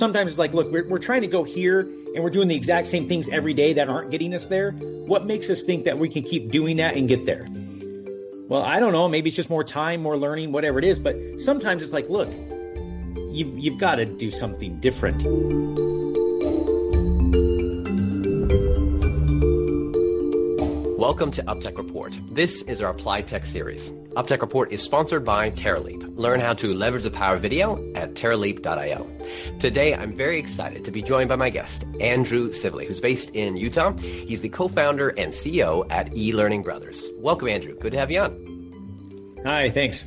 sometimes it's like, look, we're, we're trying to go here and we're doing the exact same things every day that aren't getting us there. What makes us think that we can keep doing that and get there? Well, I don't know. Maybe it's just more time, more learning, whatever it is. But sometimes it's like, look, you've, you've got to do something different. Welcome to UpTech Report. This is our Applied Tech series. UpTech Report is sponsored by TerraLeap. Learn how to leverage the power of video at terraleap.io. Today, I'm very excited to be joined by my guest, Andrew Scivally, who's based in Utah. He's the co-founder and CEO at eLearning Brothers. Welcome, Andrew. Good to have you on. Hi, thanks.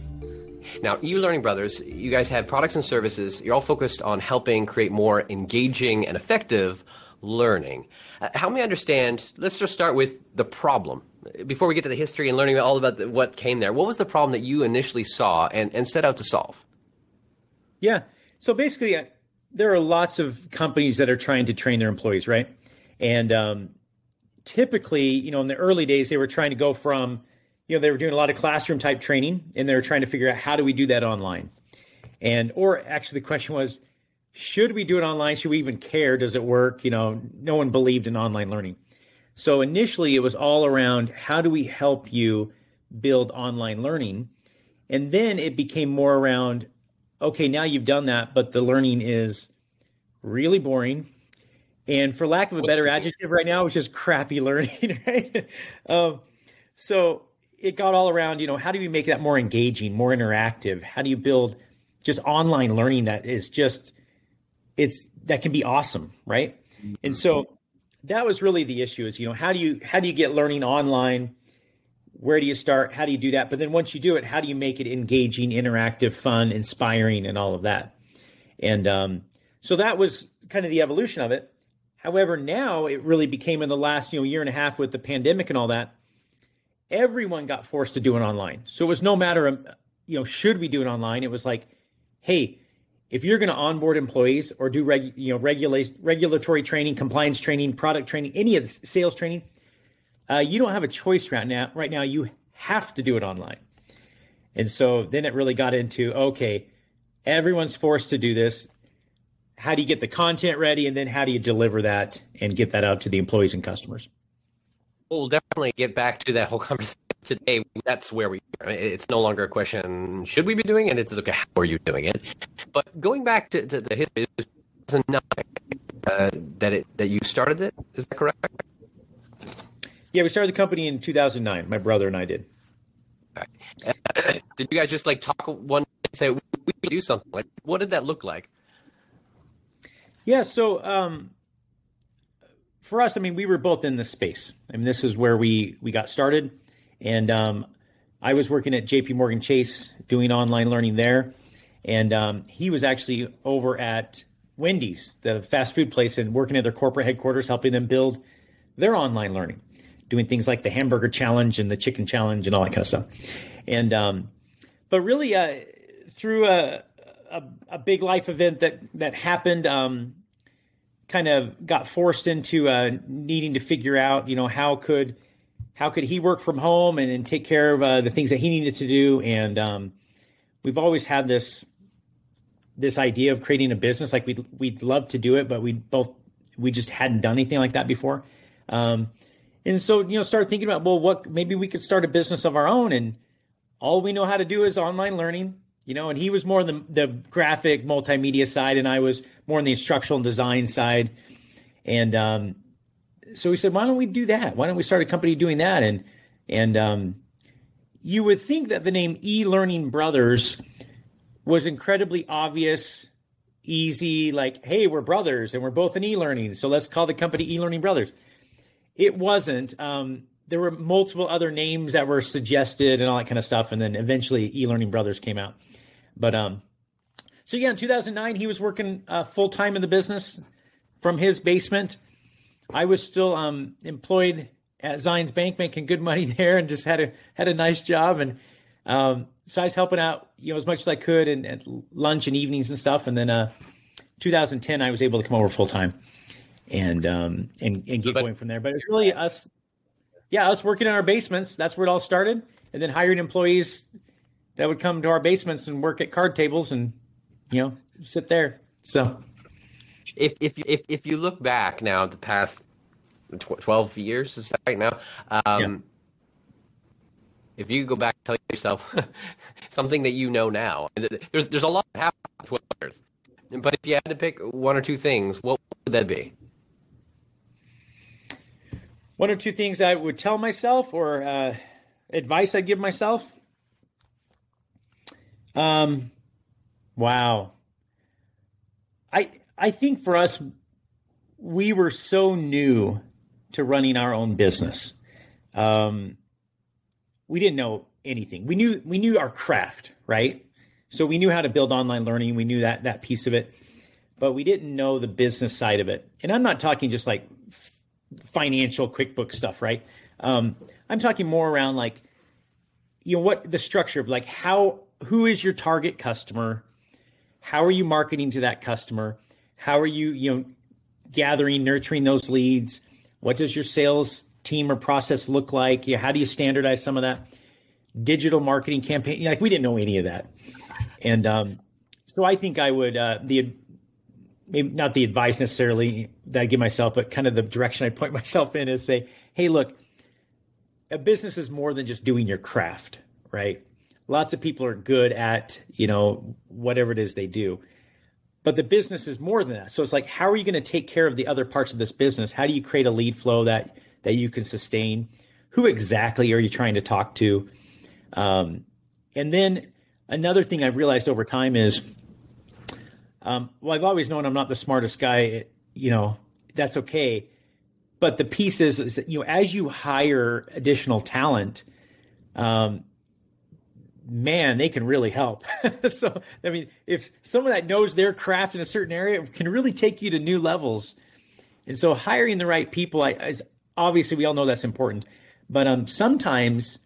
Now, eLearning Brothers, you guys have products and services. You're all focused on helping create more engaging and effective learning. Uh, help me understand. Let's just start with the problem before we get to the history and learning all about the, what came there. What was the problem that you initially saw and, and set out to solve? Yeah. So basically, uh, there are lots of companies that are trying to train their employees, right? And um, typically, you know, in the early days, they were trying to go from, you know, they were doing a lot of classroom type training, and they were trying to figure out how do we do that online. And or actually, the question was, should we do it online? Should we even care? Does it work? You know, no one believed in online learning. So initially, it was all around how do we help you build online learning? And then it became more around okay, now you've done that, but the learning is really boring. And for lack of a better adjective right now, it's just crappy learning, right? um, so it got all around, you know, how do we make that more engaging, more interactive? How do you build just online learning that is just, it's, that can be awesome, right? And so that was really the issue is, you know, how do you, how do you get learning online? where do you start? How do you do that? But then once you do it, how do you make it engaging, interactive, fun, inspiring, and all of that? And um, so that was kind of the evolution of it. However, now it really became in the last you know year and a half with the pandemic and all that. Everyone got forced to do it online. So it was no matter of you know should we do it online. It was like, hey, if you're going to onboard employees or do reg, you know regulatory training, compliance training, product training, any of the sales training uh, you don't have a choice right now. Right now, you have to do it online. And so then it really got into okay, everyone's forced to do this. How do you get the content ready, and then how do you deliver that and get that out to the employees and customers? We'll definitely get back to that whole conversation today. That's where we. It's no longer a question: should we be doing it? It's okay. How are you doing it? But going back to, to the history, uh, that it that you started it. Is that correct? Yeah, we started the company in 2009. My brother and I did. did you guys just like talk one and say we do something? Like, what did that look like? Yeah, so um, for us, I mean, we were both in the space. I mean, this is where we we got started, and um, I was working at J.P. Morgan Chase doing online learning there, and um, he was actually over at Wendy's, the fast food place, and working at their corporate headquarters, helping them build their online learning doing things like the hamburger challenge and the chicken challenge and all that kind of stuff. And um, but really, uh, through a, a, a big life event that that happened, um, kind of got forced into uh, needing to figure out, you know, how could how could he work from home and, and take care of uh, the things that he needed to do. And um, we've always had this this idea of creating a business. Like we'd we'd love to do it, but we both we just hadn't done anything like that before. Um, and so, you know, start thinking about, well, what maybe we could start a business of our own. And all we know how to do is online learning, you know, and he was more on the, the graphic multimedia side, and I was more on the instructional design side. And um, so we said, why don't we do that? Why don't we start a company doing that? And and um, you would think that the name e-learning brothers was incredibly obvious easy like hey we're brothers and we're both in e-learning so let's call the company e-learning brothers it wasn't. Um, there were multiple other names that were suggested and all that kind of stuff, and then eventually e-learning brothers came out. But um, so yeah, in 2009, he was working uh, full time in the business from his basement. I was still um, employed at Zions Bank, making good money there, and just had a had a nice job. And um, so I was helping out, you know, as much as I could, and at lunch and evenings and stuff. And then uh, 2010, I was able to come over full time and um, and and get but, going from there. But it's really us, yeah, us working in our basements. That's where it all started, and then hiring employees that would come to our basements and work at card tables and you know sit there. So if if if if you look back now, the past twelve years is right now? Um, yeah. If you go back and tell yourself something that you know now, there's there's a lot that happened in twelve years. But if you had to pick one or two things, what would that be? One or two things I would tell myself, or uh, advice I give myself. Um, wow. I I think for us, we were so new to running our own business. Um, we didn't know anything. We knew we knew our craft, right? So we knew how to build online learning. We knew that that piece of it, but we didn't know the business side of it. And I'm not talking just like financial QuickBooks stuff, right? Um, I'm talking more around like, you know, what the structure of like how who is your target customer? How are you marketing to that customer? How are you, you know, gathering, nurturing those leads? What does your sales team or process look like? Yeah, how do you standardize some of that? Digital marketing campaign. Like we didn't know any of that. And um, so I think I would uh, the maybe not the advice necessarily that I give myself, but kind of the direction I point myself in is say, hey, look, a business is more than just doing your craft, right? Lots of people are good at, you know, whatever it is they do but the business is more than that. So it's like, how are you going to take care of the other parts of this business? How do you create a lead flow that that you can sustain? Who exactly are you trying to talk to? Um, and then another thing I've realized over time is, um, well, I've always known I'm not the smartest guy. You know, that's okay. But the piece is, is that, you know, as you hire additional talent, um, man, they can really help. so, I mean, if someone that knows their craft in a certain area can really take you to new levels. And so, hiring the right people, I, is obviously we all know that's important. But um, sometimes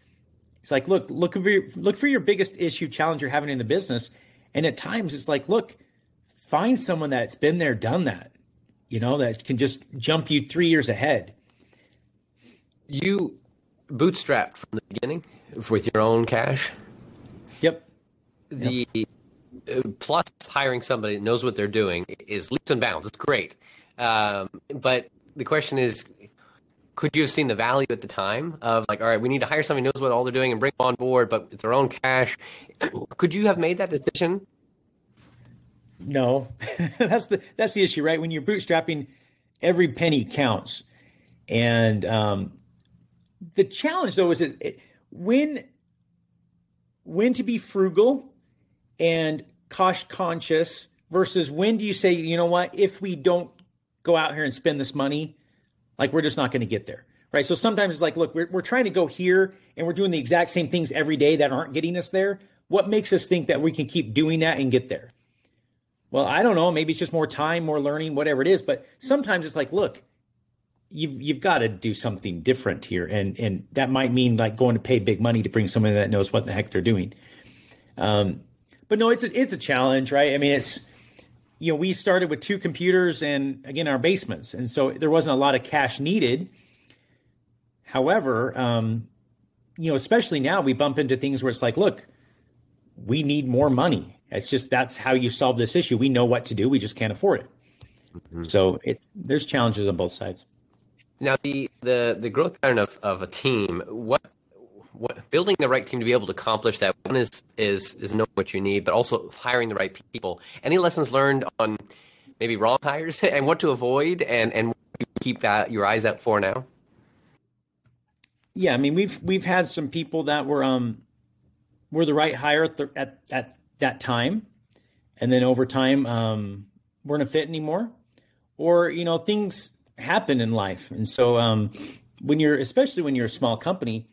it's like, look, look for your, look for your biggest issue, challenge you're having in the business, and at times it's like, look, find someone that's been there, done that, you know, that can just jump you three years ahead. You bootstrapped from the beginning with your own cash. Yep. The yep. Uh, plus hiring somebody that knows what they're doing is leaps and bounds. It's great. Um, but the question is, could you have seen the value at the time of like, all right, we need to hire somebody who knows what all they're doing and bring them on board, but it's their own cash. could you have made that decision? No, that's the that's the issue, right? When you're bootstrapping, every penny counts, and um, the challenge though is that when when to be frugal and cost conscious versus when do you say, you know what, if we don't go out here and spend this money, like we're just not going to get there. Right. So sometimes it's like, look, we're, we're trying to go here and we're doing the exact same things every day that aren't getting us there. What makes us think that we can keep doing that and get there? Well, I don't know. Maybe it's just more time, more learning, whatever it is. But sometimes it's like, look, you've you've got to do something different here, and and that might mean like going to pay big money to bring somebody that knows what the heck they're doing. Um, but no, it's a, it's a challenge, right? I mean, it's you know we started with two computers and again our basements, and so there wasn't a lot of cash needed. However, um, you know, especially now we bump into things where it's like, look, we need more money. It's just that's how you solve this issue. We know what to do, we just can't afford it. Mm-hmm. So it there's challenges on both sides. Now, the the the growth pattern of, of a team, what what building the right team to be able to accomplish that one is is is know what you need, but also hiring the right people. Any lessons learned on maybe wrong hires and what to avoid, and and keep that your eyes out for now. Yeah, I mean we've we've had some people that were um were the right hire at the, at, at that time, and then over time um, weren't a fit anymore, or you know things happen in life. And so um, when you're, especially when you're a small company,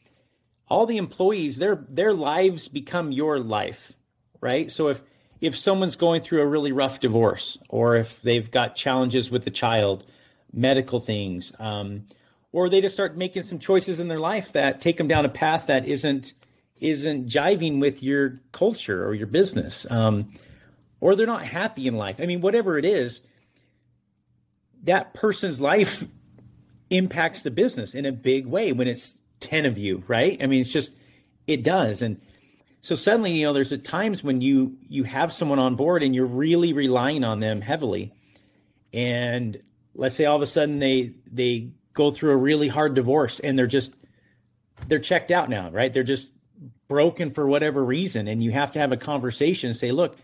all the employees, their their lives become your life, right? So if if someone's going through a really rough divorce, or if they've got challenges with the child, medical things, um, or they just start making some choices in their life that take them down a path that isn't isn't jiving with your culture or your business, um, or they're not happy in life. I mean, whatever it is, that person's life impacts the business in a big way when it's 10 of you, right? I mean, it's just, it does. And so suddenly, you know, there's at times when you, you have someone on board and you're really relying on them heavily. and let's say all of a sudden they they go through a really hard divorce and they're just they're checked out now, right? They're just broken for whatever reason and you have to have a conversation and say, "Look,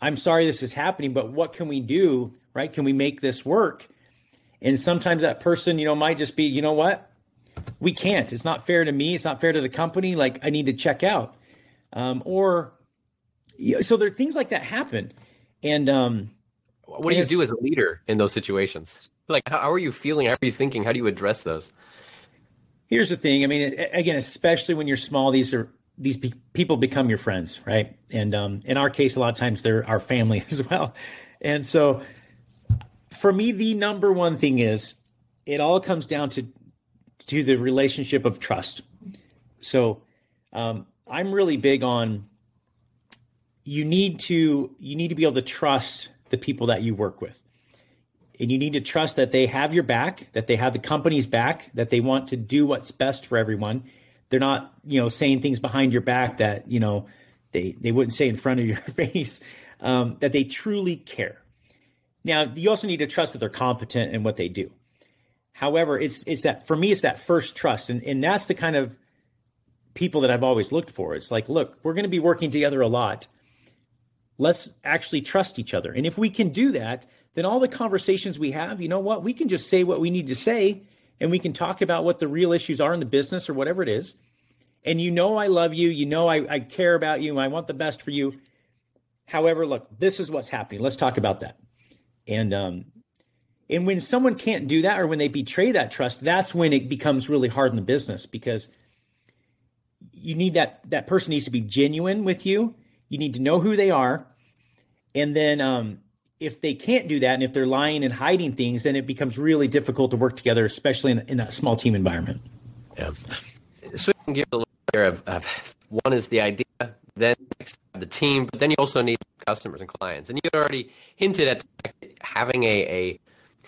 I'm sorry this is happening, but what can we do, right? Can we make this work?" And sometimes that person, you know, might just be, "You know what? We can't. It's not fair to me. It's not fair to the company. Like I need to check out." Um, or so there are things like that happen. And um, what do you do as a leader in those situations? Like, how, are you feeling? How are you thinking? How do you address those? Here's the thing. I mean, again, especially when you're small, these are these be, people become your friends, right? And um, in our case, a lot of times they're our family as well. And so, for me, the number one thing is it all comes down to to the relationship of trust. So, um, I'm really big on you need to you need to be able to trust the people that you work with and you need to trust that they have your back that they have the company's back that they want to do what's best for everyone. They're not you know saying things behind your back that you know they they wouldn't say in front of your face um, that they truly care. Now you also need to trust that they're competent in what they do. However it's it's that for me it's that first trust. And and that's the kind of people that i've always looked for. It's like look we're going to be working together a lot let's actually trust each other. And if we can do that, then all the conversations we have, you know what? We can just say what we need to say and we can talk about what the real issues are in the business or whatever it is. And you know, I love you. You know, I, I care about you. I want the best for you. However, look, this is what's happening. Let's talk about that. And, um, and when someone can't do that or when they betray that trust, that's when it becomes really hard in the business because you need that, that person needs to be genuine with you you need to know who they are. And then um, if they can't do that and if they're lying and hiding things, then it becomes really difficult to work together, especially in, in that small team environment. Yeah. Switching gears a little bit of, of one is the idea, then the team, but then you also need customers and clients. And you already hinted at having a,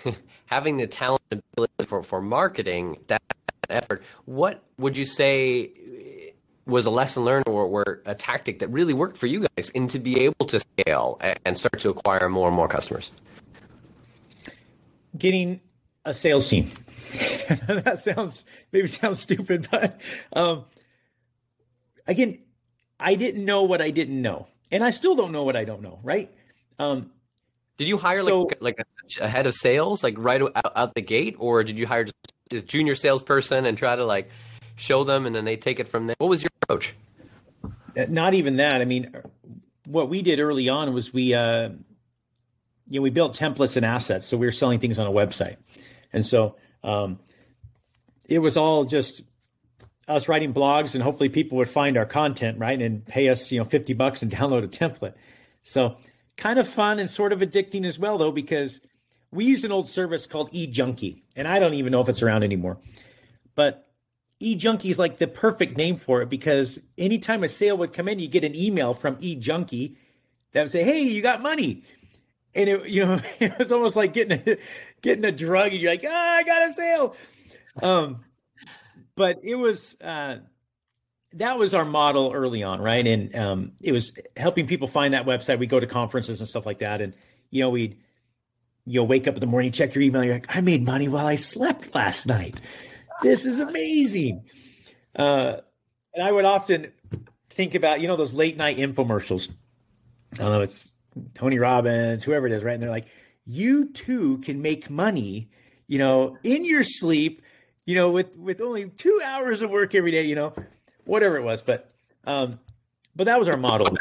a having the talent ability for, for marketing that effort. What would you say was a lesson learned or, or, a tactic that really worked for you guys and to be able to scale and start to acquire more and more customers? Getting a sales team. that sounds maybe sounds stupid, but um, again, I didn't know what I didn't know, and I still don't know what I don't know. Right? Um, did you hire so, like like a, a, head of sales like right out, out the gate, or did you hire just a junior salesperson and try to like show them, and then they take it from there. What was your approach? Uh, not even that. I mean, what we did early on was we, uh, you know, we built templates and assets. So we were selling things on a website, and so um, it was all just us writing blogs, and hopefully people would find our content right and pay us, you know, fifty bucks and download a template. So kind of fun and sort of addicting as well, though, because we used an old service called eJunkie, and I don't even know if it's around anymore. But eJunkie is like the perfect name for it because anytime a sale would come in, you get an email from eJunkie that would say, "Hey, you got money," and it you know it was almost like getting a getting a drug, and you're like, "Ah, I got a sale." Um, but it was uh, that was our model early on, right? And um, it was helping people find that website. We go to conferences and stuff like that, and you know we'd you know wake up in the morning, check your email, you're like, "I made money while I slept last night." This is amazing. Uh, and I would often think about, you know, those late night infomercials. I don't know, it's Tony Robbins, whoever it is, right? And they're like, you too can make money, you know, in your sleep, you know, with with only two hours of work every day, you know, whatever it was. But um, but that was our model.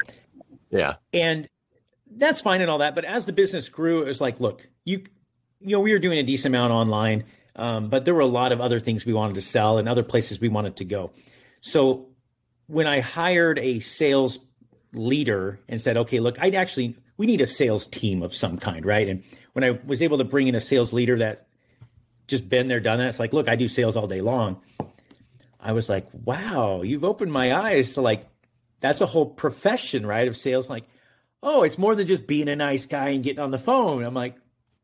Yeah. And that's fine and all that. But as the business grew, it was like, look, you you know, we were doing a decent amount online. Um, but there were a lot of other things we wanted to sell and other places we wanted to go. So when I hired a sales leader and said, okay, look, I'd actually, we need a sales team of some kind, right? And when I was able to bring in a sales leader that just been there, done that, it's like, look, I do sales all day long. I was like, wow, you've opened my eyes to like, that's a whole profession, right? Of sales. Like, oh, it's more than just being a nice guy and getting on the phone. I'm like,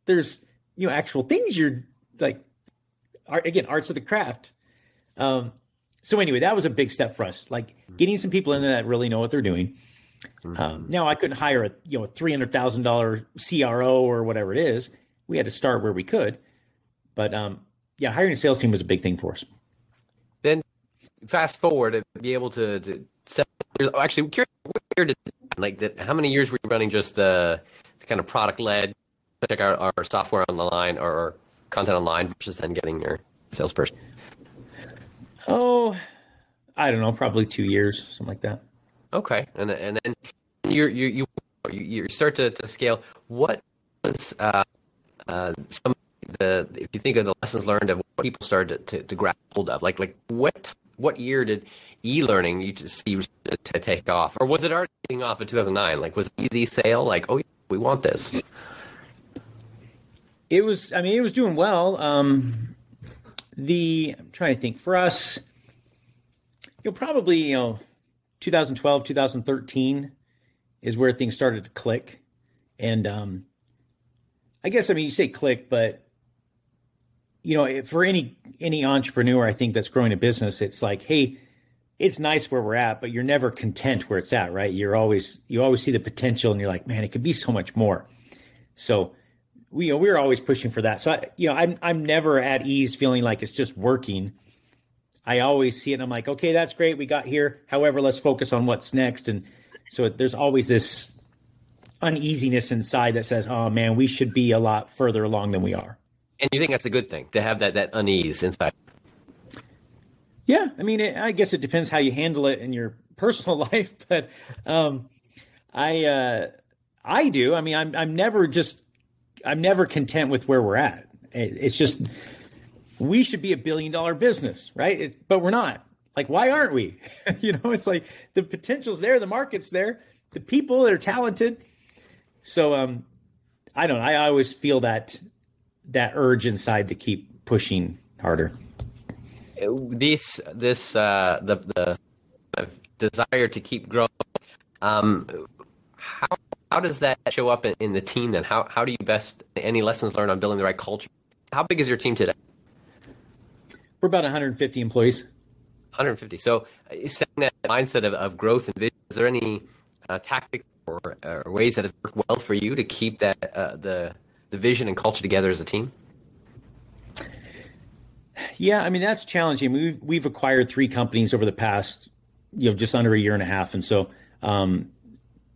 there's, you know, actual things you're like art, again, arts of the craft. Um, so anyway, that was a big step for us, like getting some people in there that really know what they're doing. Um, now I couldn't hire a you know three hundred thousand dollar CRO or whatever it is, we had to start where we could. But um, yeah, hiring a sales team was a big thing for us. Then fast forward to be able to, to sell. Actually, curious, where did like that? How many years were you running just uh, kind of product led? Check out our software on the line or content online versus then getting your salesperson. Oh, I don't know, probably two years, something like that. Okay, and and then you you you you start to, to scale. What was uh, uh, some the if you think of the lessons learned of what people started to, to, to grab hold of, like like what what year did e-learning you just see to, to take off, or was it already taking off in 2009? Like was it easy sale? Like oh, we want this. It was. I mean, it was doing well. Um, the I'm trying to think for us you know, probably, you know, 2012, 2013 is where things started to click. And um, I guess, I mean, you say click, but you know, for any any entrepreneur, I think that's growing a business, it's like, hey, it's nice where we're at, but you're never content where it's at, right? You're always you always see the potential, and you're like, man, it could be so much more. So, we you know, we're always pushing for that. So, I, you know, I'm I'm never at ease feeling like it's just working. I always see it and I'm like, okay, that's great. We got here. However, let's focus on what's next. And so there's always this uneasiness inside that says, oh man, we should be a lot further along than we are. And you think that's a good thing to have that, that unease inside? Yeah. I mean, it, I guess it depends how you handle it in your personal life, but, um, I, uh, I do. I mean, I'm, I'm never just, I'm never content with where we're at. It's just, we should be a billion dollar business, right? It, but we're not. Like, why aren't we? you know, it's like the potential's there, the market's there, the people that are talented. So, um, I don't. I always feel that that urge inside to keep pushing harder. This, this, uh, the the desire to keep growing. Um, how how does that show up in, the team? Then, how how do you best any lessons learned on building the right culture? How big is your team today? We're about 150 employees. 150. So, uh, setting that mindset of, of growth and vision, is there any uh, tactics or, or, ways that have worked well for you to keep that uh, the the vision and culture together as a team? Yeah, I mean that's challenging. We've we've acquired three companies over the past, you know, just under a year and a half, and so um,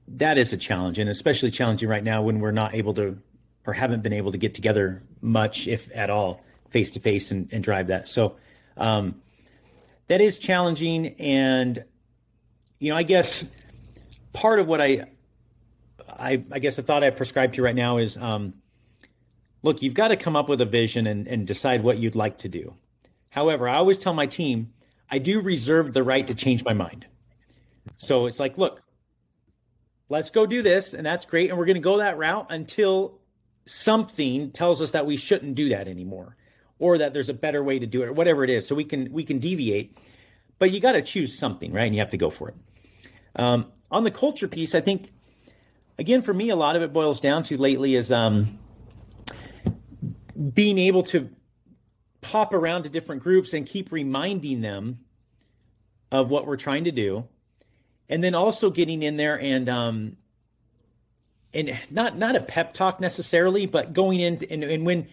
that is a challenge, and especially challenging right now when we're not able to or haven't been able to get together much, if at all face to face and drive that. So um, that is challenging, and you know, I guess part of what I, I, I guess the thought I prescribe to you right now is, um, look, you've got to come up with a vision and, and decide what you'd like to do. However, I always tell my team, I do reserve the right to change my mind. So it's like, look, let's go do this, and that's great, and we're going to go that route until something tells us that we shouldn't do that anymore or that there's a better way to do it or whatever it is so we can we can deviate. But you got to choose something right and you have to go for it. Um, on the culture piece i think again for me a lot of it boils down to lately is um, being able to pop around to different groups and keep reminding them of what we're trying to do and then also getting in there and um, and not not a pep talk necessarily but going in and, and when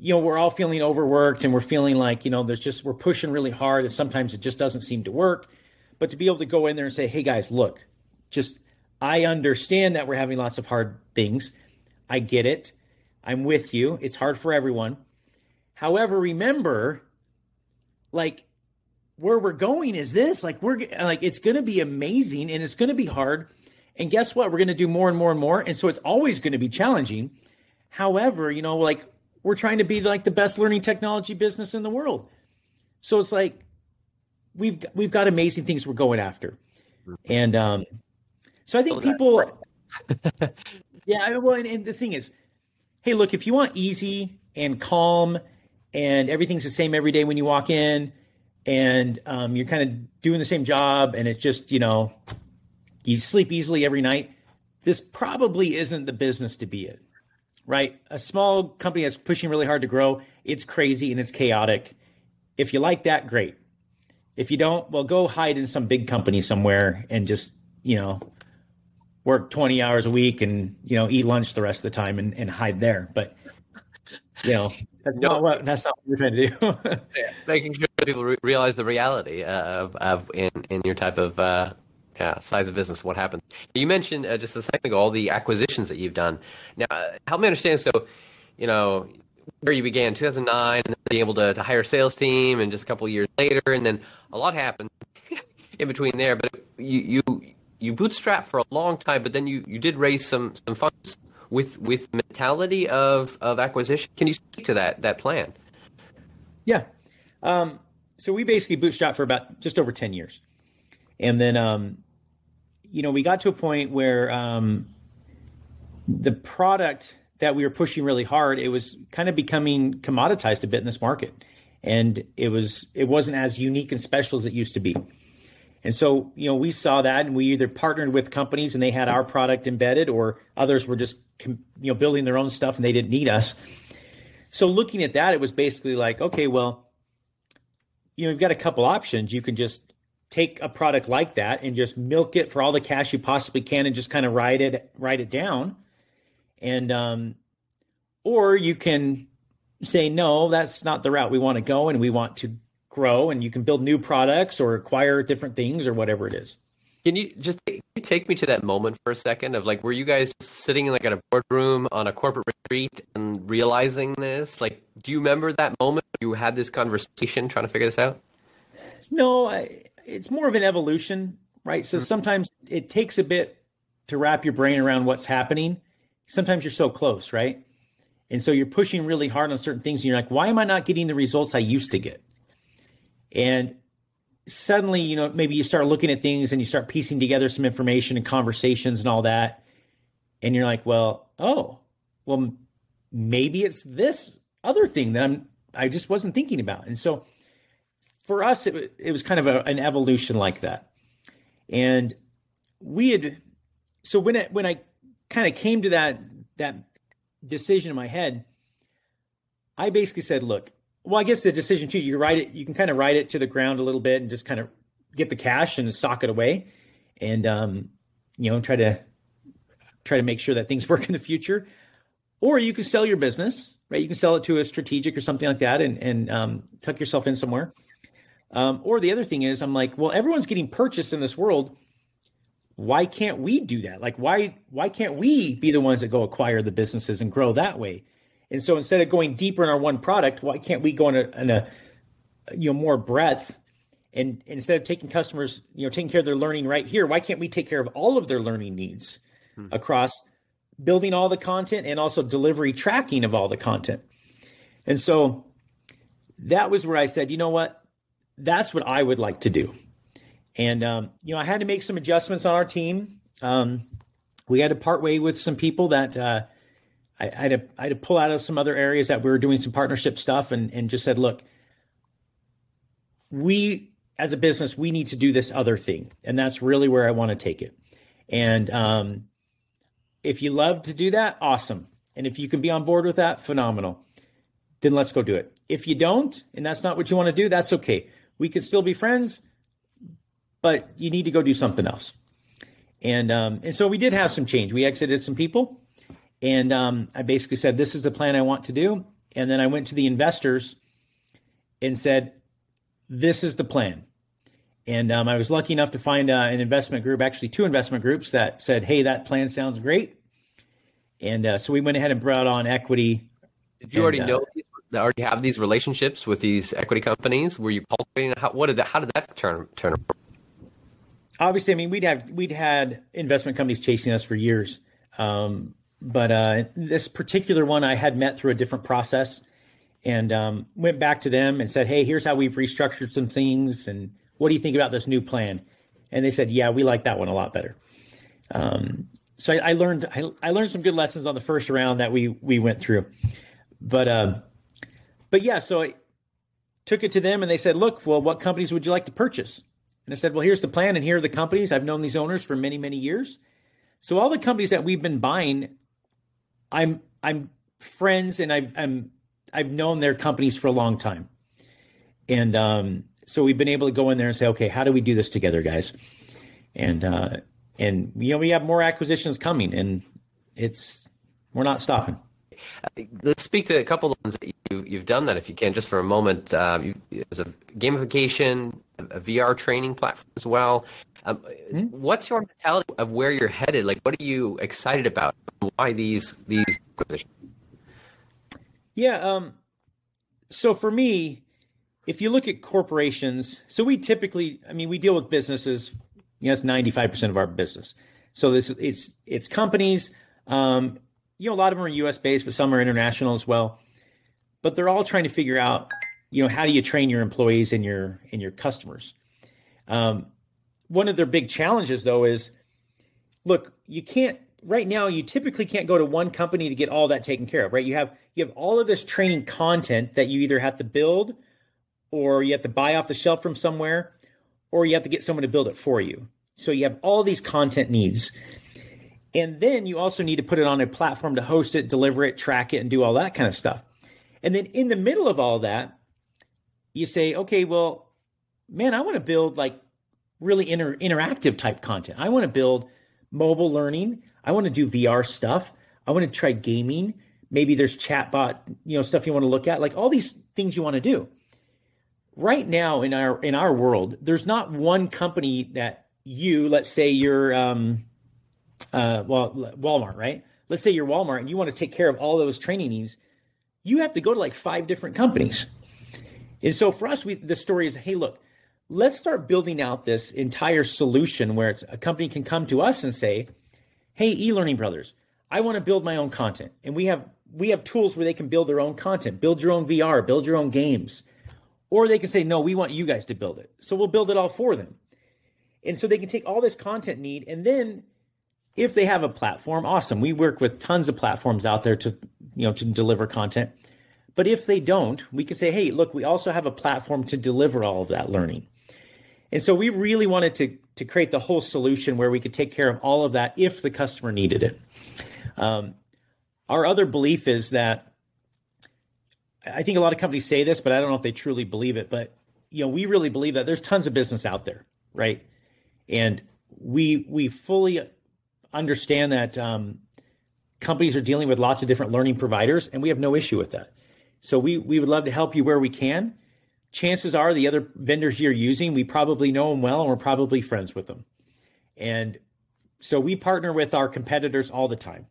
you know, we're all feeling overworked and we're feeling like, you know, there's just, we're pushing really hard and sometimes it just doesn't seem to work. But to be able to go in there and say, hey guys, look, just, I understand that we're having lots of hard things. I get it. I'm with you. It's hard for everyone. However, remember, like, where we're going is this like we're like it's going to be amazing and it's going to be hard. And guess what? We're going to do more and more and more. And so it's always going to be challenging. However you know like we're trying to be like the best learning technology business in the world. So it's like we've we've got amazing things we're going after, and um, so I think people, yeah. Well, and, and the thing is, hey, look, if you want easy and calm, and everything's the same every day when you walk in, and um, you're kind of doing the same job, and it's just you know, you sleep easily every night. This probably isn't the business to be in right? A small company that's pushing really hard to grow, it's crazy and it's chaotic. If you like that, great. If you don't, well, go hide in some big company somewhere and just, you know, work 20 hours a week and, you know, eat lunch the rest of the time and, and hide there. But you know, that's no. not what that's not what we're trying to do. yeah, making sure people re- realize the reality uh, of of in in your type of uh, yeah, size of business. What happens? You mentioned uh, just a second ago all the acquisitions that you've done. Now, uh, help me understand. So, you know, where you began 2009, and being able to, to hire a sales team, and just a couple years later, and then a lot happened in between there. But you you you bootstrap for a long time, but then you you did raise some some funds with with mentality of of acquisition. Can you speak to that that plan? Yeah. Um, so we basically bootstrapped for about just over 10 years. And then, um, you know, we got to a point where um, the product that we were pushing really hard, it was kind of becoming commoditized a bit in this market. And it was it wasn't as unique and special as it used to be. And so, you know, we saw that and we either partnered with companies and they had our product embedded or others were just, you know, building their own stuff and they didn't need us. So looking at that, it was basically like, okay, well, you know, you've got a couple options. You can just take a product like that and just milk it for all the cash you possibly can and just kind of write it, write it down. And, um, or you can say, no, that's not the route we want to go. And we want to grow and you can build new products or acquire different things or whatever it is. Can you just can you take me to that moment for a second of like, were you guys sitting in like in a boardroom on a corporate retreat and realizing this? Like, do you remember that moment you had this conversation trying to figure this out? No, I, it's more of an evolution, right? So mm-hmm. sometimes it takes a bit to wrap your brain around what's happening. Sometimes you're so close, right? And so you're pushing really hard on certain things and you're like, why am I not getting the results I used to get? And suddenly, you know, maybe you start looking at things and you start piecing together some information and conversations and all that. And you're like, well, oh, well, maybe it's this other thing that I'm, I just wasn't thinking about. And so for us, it, it was kind of a, an evolution like that. And we had, so when it, when I kind of came to that, that decision in my head, I basically said, look, well, I guess the decision too, you write it, you can kind of write it to the ground a little bit and just kind of get the cash and sock it away and, um, you know, try to, try to make sure that things work in the future. Or you can sell your business, right? You can sell it to a strategic or something like that and, and, um, tuck yourself in somewhere. Um, or the other thing is, I'm like, well, everyone's getting purchased in this world. Why can't we do that? Like, why why can't we be the ones that go acquire the businesses and grow that way? And so instead of going deeper in our one product, why can't we go in a, in a you know more breadth? And, and, instead of taking customers, you know, taking care of their learning right here, why can't we take care of all of their learning needs hmm. across building all the content and also delivery tracking of all the content? And so that was where I said, you know what? That's what I would like to do. And um, you know, I had to make some adjustments on our team. Um, we had to part way with some people that uh, I, I, had to I had to pull out of some other areas that we were doing some partnership stuff and and just said, look, we as a business we need to do this other thing, and that's really where I want to take it. And um, if you love to do that, awesome. And if you can be on board with that, phenomenal. Then let's go do it. If you don't, and that's not what you want to do, that's okay. We can still be friends, but you need to go do something else. And um, and so we did have some change. We exited some people and um, I basically said, This is the plan I want to do. And then I went to the investors and said, This is the plan. And um, I was lucky enough to find uh, an investment group, actually, two investment groups that said, Hey, that plan sounds great. And uh, so we went ahead and brought on equity. Did you and, already uh, know uh, already have these relationships with these equity companies? Were you cultivating? How, what did that, how did that turn turn? Obviously, I mean we'd have we'd had investment companies chasing us for years, um, but uh, this particular one I had met through a different process and um, went back to them and said, Hey, here's how we've restructured some things. And what do you think about this new plan? And they said, Yeah, we like that one a lot better. Um, so I, I learned I, I, learned some good lessons on the first round that we we went through. But um, but yeah, so I took it to them and they said, Look, well, what companies would you like to purchase? And I said, Well, here's the plan, and here are the companies. I've known these owners for many, many years. So all the companies that we've been buying I'm I'm friends and I've I'm I've known their companies for a long time, and um, so we've been able to go in there and say, okay, how do we do this together, guys? And uh, and you know we have more acquisitions coming, and it's we're not stopping. Uh, let's speak to a couple of ones that you, you've done that, if you can, just for a moment. Um, you, there's a gamification, a VR training platform as well. Um, mm-hmm. What's your mentality of where you're headed? Like, what are you excited about? Why these these acquisitions? Yeah. Um, so for me, if you look at corporations, so we typically, I mean, we deal with businesses. You Yes, ninety five percent of our business. So this it's it's companies. Um, you know, a lot of them are U.S. based, but some are international as well. But they're all trying to figure out, you know, how do you train your employees and your and your customers. Um, one of their big challenges, though, is look, you can't right now. You typically can't go to one company to get all that taken care of, right? You have you have all of this training content that you either have to build, or you have to buy off the shelf from somewhere, or you have to get someone to build it for you. So you have all these content needs. And then you also need to put it on a platform to host it, deliver it, track it, and do all that kind of stuff. And then in the middle of all that, you say, okay, well, man, I want to build like really inter- interactive type content. I want to build mobile learning. I want to do VR stuff. I want to try gaming. Maybe there's chatbot, you know, stuff you want to look at, like all these things you want to do. Right now in our in our world, there's not one company that you, let's say you're um, uh, well, Walmart, right? Let's say you're Walmart and you want to take care of all those training needs. You have to go to like five different companies. And so for us, we the story is, hey, look, let's start building out this entire solution where it's a company can come to us and say, hey, e-learning brothers, I want to build my own content. And we have we have tools where they can build their own content, build your own VR, build your own games. Or they can say, no, we want you guys to build it. So we'll build it all for them. And so they can take all this content need and then if they have a platform, awesome. We work with tons of platforms out there to, you know, to deliver content. But if they don't, we can say, hey, look, we also have a platform to deliver all of that learning. And so we really wanted to, to create the whole solution where we could take care of all of that if the customer needed it. Um, our other belief is that I think a lot of companies say this, but I don't know if they truly believe it. But you know, we really believe that there's tons of business out there, right? And we we fully understand that um, companies are dealing with lots of different learning providers, and we have no issue with that. So we we would love to help you where we can. Chances are the other vendors you're using, we probably know them well, and we're probably friends with them. And so we partner with our competitors all the time,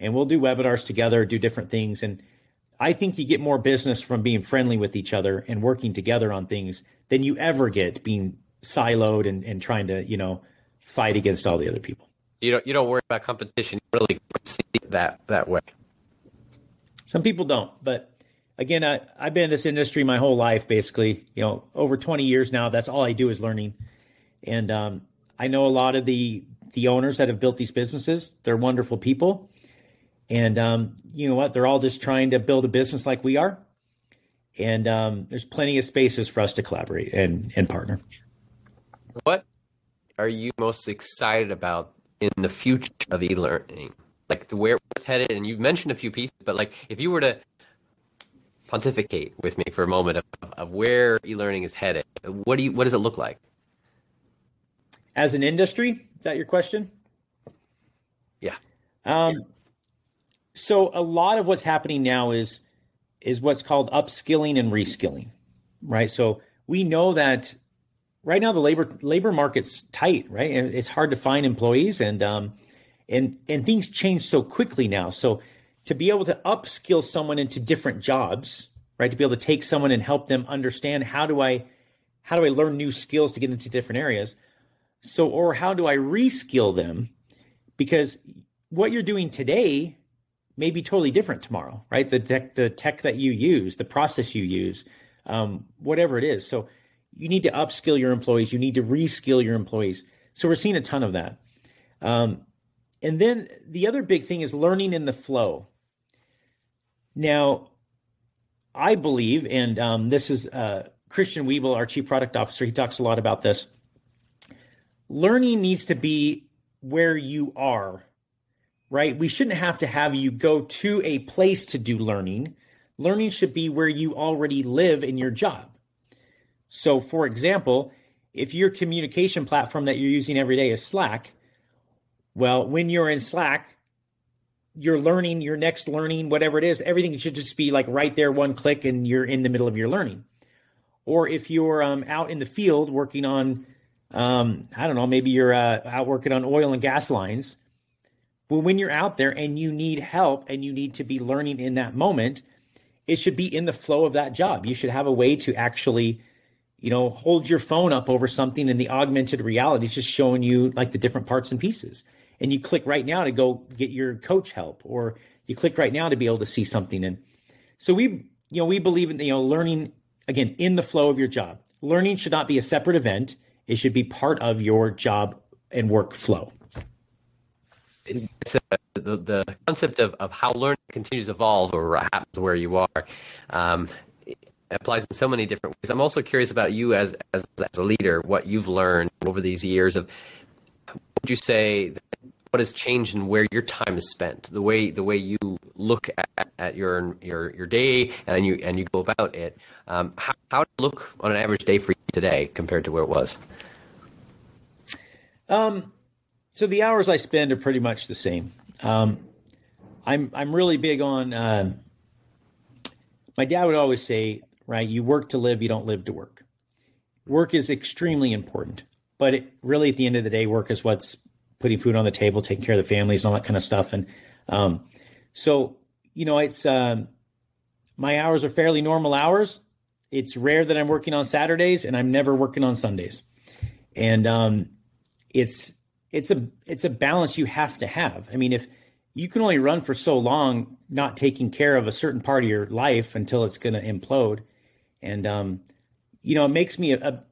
and we'll do webinars together, do different things, and I think you get more business from being friendly with each other and working together on things than you ever get being siloed and, and trying to, you know, fight against all the other people. You don't you don't worry about competition. You really see that that way. Some people don't, but again, I, I've been in this industry my whole life, basically. You know, over 20 years now. That's all I do is learning, and um, I know a lot of the the owners that have built these businesses. They're wonderful people, and um, you know what? They're all just trying to build a business like we are, and um, there's plenty of spaces for us to collaborate and and partner. What are you most excited about in the future of e-learning? Like where it's headed, and you've mentioned a few pieces, but like if you were to pontificate with me for a moment of, of where e-learning is headed, what do you what does it look like? As an industry, is that your question? Yeah. Um, so a lot of what's happening now is is what's called upskilling and reskilling, right? So we know that right now the labor labor market's tight, right? And it's hard to find employees, and um, and and things change so quickly now. So to be able to upskill someone into different jobs, right? To be able to take someone and help them understand how do I how do I learn new skills to get into different areas? So or how do I reskill them? Because what you're doing today may be totally different tomorrow, right? The tech, the tech that you use, the process you use, um, whatever it is. So you need to upskill your employees. You need to reskill your employees. So we're seeing a ton of that. Um, and then the other big thing is learning in the flow. Now, I believe, and um, this is uh, Christian Wiebel, our chief product officer, he talks a lot about this. Learning needs to be where you are, right? We shouldn't have to have you go to a place to do learning. Learning should be where you already live in your job. So, for example, if your communication platform that you're using every day is Slack, well, when you're in Slack, your learning, your next learning, whatever it is, everything should just be like right there, one click, and you're in the middle of your learning. Or if you're um, out in the field working on, um, I don't know, maybe you're uh, out working on oil and gas lines. But when you're out there and you need help and you need to be learning in that moment, it should be in the flow of that job. You should have a way to actually, you know, hold your phone up over something and the augmented reality is just showing you like the different parts and pieces and you click right now to go get your coach help or you click right now to be able to see something and so we you know we believe in you know learning again in the flow of your job. Learning should not be a separate event. It should be part of your job and workflow. A, the, the concept of, of how learning continues to evolve or happens where you are um, applies in so many different ways. I'm also curious about you as, as as a leader what you've learned over these years of would you say what has changed in where your time is spent, the way the way you look at, at your your your day and you and you go about it? Um, how how look on an average day for you today compared to where it was? Um, so the hours I spend are pretty much the same. Um, I'm I'm really big on. Uh, my dad would always say, right, you work to live, you don't live to work. Work is extremely important, but it, really at the end of the day, work is what's putting food on the table, taking care of the families, and all that kind of stuff. And um, so, you know, it's um, my hours are fairly normal hours. It's rare that I'm working on Saturdays, and I'm never working on Sundays. And um, it's it's a it's a balance you have to have. I mean, if you can only run for so long, not taking care of a certain part of your life until it's going to implode, and um, you know, it makes me a, a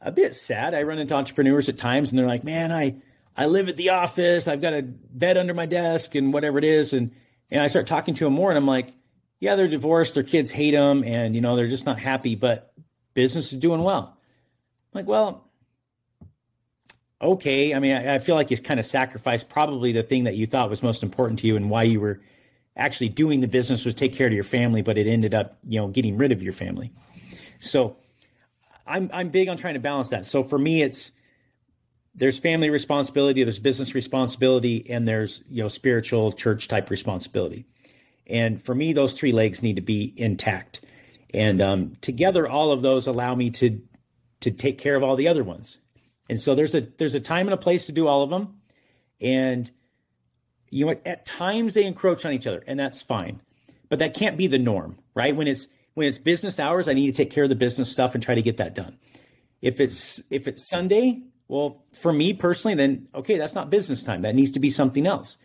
a bit sad. I run into entrepreneurs at times, and they're like, "Man, I." I live at the office. I've got a bed under my desk and whatever it is. And, and I start talking to them more and I'm like, yeah, they're divorced. Their kids hate them and, you know, they're just not happy, but business is doing well. I'm like, well, okay. I mean, I, I feel like you kind of sacrificed probably the thing that you thought was most important to you and why you were actually doing the business was take care of your family, but it ended up, you know, getting rid of your family. So I'm, I'm big on trying to balance that. So for me, it's, there's family responsibility, there's business responsibility, and there's you know spiritual church type responsibility. And for me, those three legs need to be intact. And um, together, all of those allow me to to take care of all the other ones. And so there's a there's a time and a place to do all of them. And you know, at times they encroach on each other, and that's fine. But that can't be the norm, right? When it's when it's business hours, I need to take care of the business stuff and try to get that done. If it's if it's Sunday, well, for me personally, then okay, that's not business time. That needs to be something else.